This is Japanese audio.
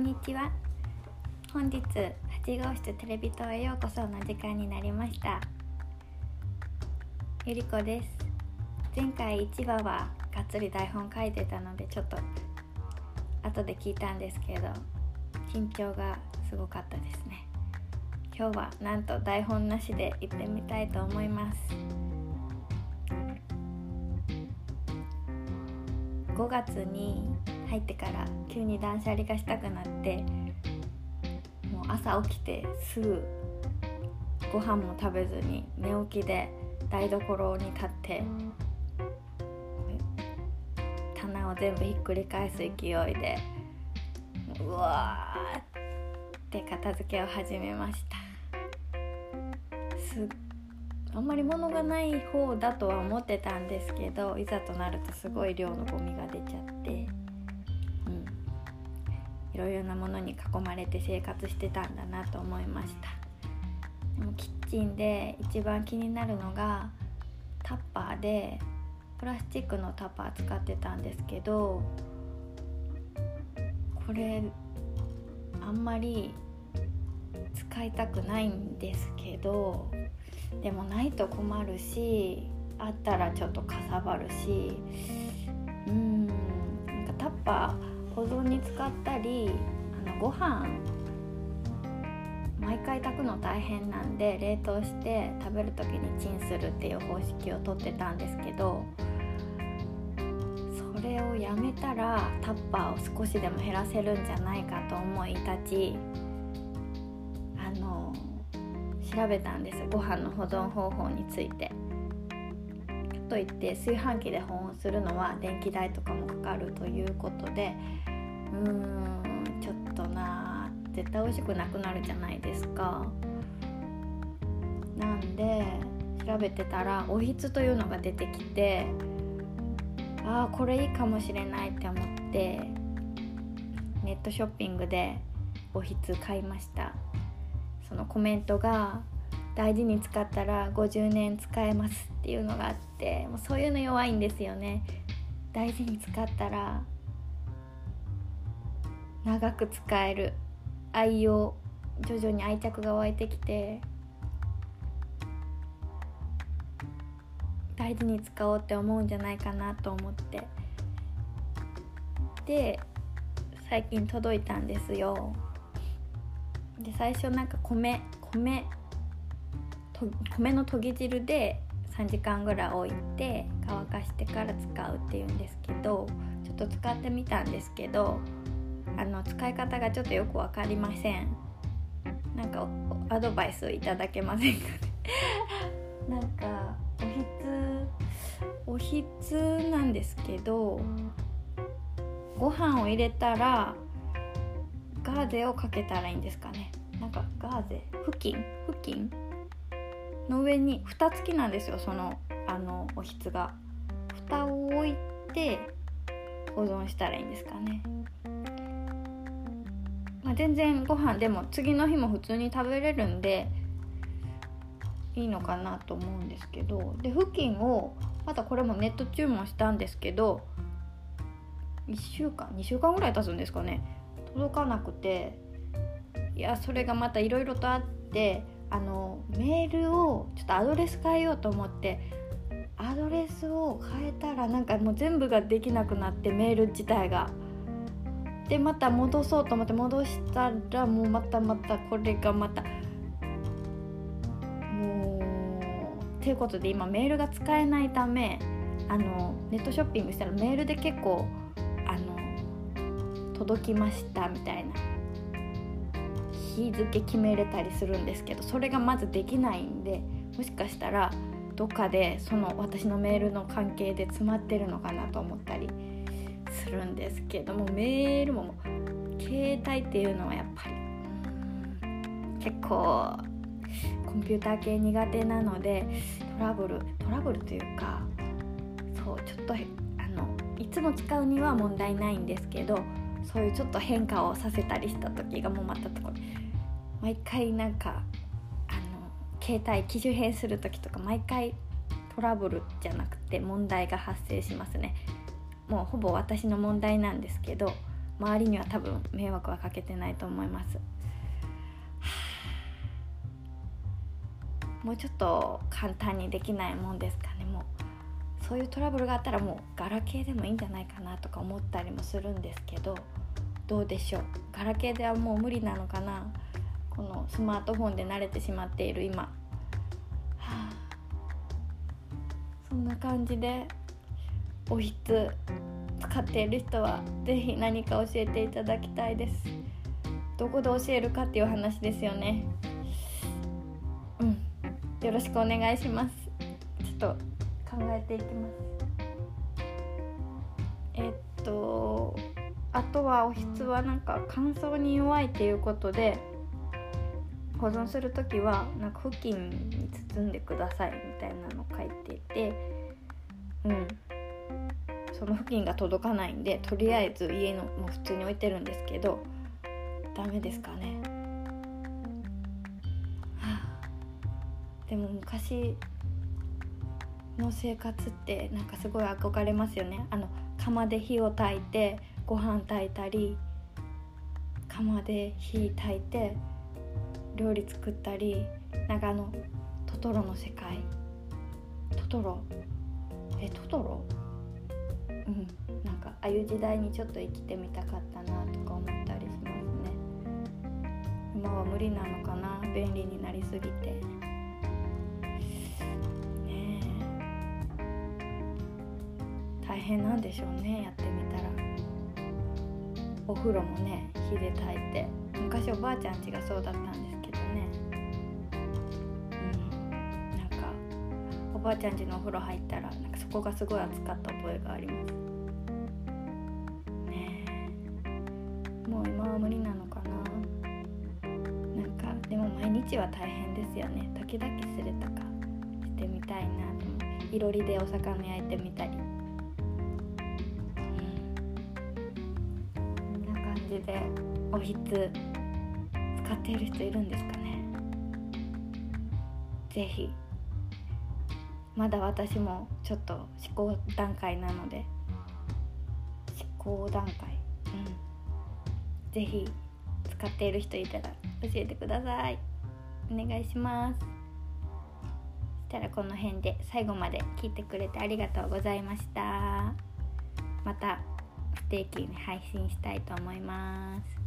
んにちは。本日8号室テレビ塔へようこその時間になりました。ゆりこです。前回1話はがっつり台本書いてたのでちょっと後で聞いたんですけど緊張がすごかったですね。今日はなんと台本なしで行ってみたいと思います。5月に入ってから急に断捨離がしたくなってもう朝起きてすぐご飯も食べずに寝起きで台所に立って棚を全部ひっくり返す勢いでうわーって片付けを始めました。すあんまり物がない方だとは思ってたんですけどいざとなるとすごい量のゴミが出ちゃって。いろいろなものに囲まれて生活してたんだなと思いました。でもキッチンで一番気になるのがタッパーでプラスチックのタッパー使ってたんですけどこれあんまり使いたくないんですけどでもないと困るしあったらちょっとかさばるしうんなんかタッパー保存に使ったりあのご飯毎回炊くの大変なんで冷凍して食べる時にチンするっていう方式をとってたんですけどそれをやめたらタッパーを少しでも減らせるんじゃないかと思い立ちあの調べたんですご飯の保存方法について。といって炊飯器で保温するのは電気代とかもかかるということでうーんちょっとな絶対美味しくなくなるじゃないですか。なんで調べてたらおひつというのが出てきてああこれいいかもしれないって思ってネットショッピングでおひつ買いましたそのコメントが大事に使ったら50年使えますっていうのがあってもうそういうの弱いんですよね。大事に使ったら長く使える。愛用徐々に愛着が湧いてきて大事に使おうって思うんじゃないかなと思って。で最近届いたんですよ。で最初なんか米米米の研ぎ汁で3時間ぐらい置いて乾かしてから使うっていうんですけどちょっと使ってみたんですけどあの使い方がちょっとよく分かりません。なんかアドバイスいただけませんかね？なんかおひつおひつなんですけどご飯を入れたらガーゼをかけたらいいんですかね？なんかガーゼ？布巾布巾の上に蓋付きなんですよそのあのおひつが。蓋を置いて保存したらいいんですかね、まあ、全然ご飯でも次の日も普通に食べれるんでいいのかなと思うんですけど。で布巾をまたこれもネット注文したんですけど1週間2週間ぐらい経つんですかね。届かなくていやそれがまたいろいろとあってあのメールをちょっとアドレス変えようと思ってアドレスを変えたらなんかもう全部ができなくなってメール自体が。でまた戻そうと思って戻したらもうまたまたこれがまたもうということで今メールが使えないためあのネットショッピングしたらメールで結構あの届きましたみたいな日付決めれたりするんですけどそれがまずできないんでもしかしたらどっかでその私のメールの関係で詰まってるのかなと思ったりするんですけどもメールも携帯っていうのはやっぱり結構コンピューター系苦手なのでトラブルトラブルというかそうちょっとあのいつも使うには問題ないんですけどそういうちょっと変化をさせたりした時がもうまたとこ毎回なんかあの携帯機種変する時とか毎回トラブルじゃなくて問題が発生しますね。もうほぼ私の問題なんですけど周りには多分迷惑はかけてないと思います。もうちょっと簡単にできないもんですかねもう。そういうトラブルがあったらもうガラケーでもいいんじゃないかなとか思ったりもするんですけどどうでしょう？ガラケーではもう無理なのかな？このスマートフォンで慣れてしまっている今、はあ、そんな感じでおひつ使っている人は是非何か教えていただきたいです。どこで教えるかっていう話ですよね。うん。よろしくお願いします。ちょっとえていきます。えっとあとはおひつはなんか乾燥に弱いっていうことで保存する時はなんか布巾に包んでくださいみたいなの書いていてうん。その布巾が届かないんでとりあえず家のもう普通に置いてるんですけどダメですかね、はあ、でも昔の生活ってなんかすごい憧れますよね。あの釜で火を焚いてご飯炊いたり釜で火炊いて料理作ったりなんかあのトトロの世界。トトロ？えトトロ？うん。なんかああいう時代にちょっと生きてみたかったなとか思ったりしますね。今は無理なのかな？便利になりすぎて。大変なんでしょうねやってみたら。お風呂もね火で炊いて。昔おばあちゃん家がそうだったんですけどね。うん。なんかおばあちゃん家のお風呂入ったらなんかそこがすごい暑かった覚えがあります。ねえ。もう今は無理なのかな。なんかでも毎日は大変ですよね。時々するとか。してみたいな。と思いろりでお魚焼いてみたり。じでおひつ使っている人いるんですかね是非まだ私もちょっと試行段階なので試行段階うん是非使っている人いたら教えてくださいお願いしますそしたらこの辺で最後まで聞いてくれてありがとうございましたまた定期に配信したいと思います。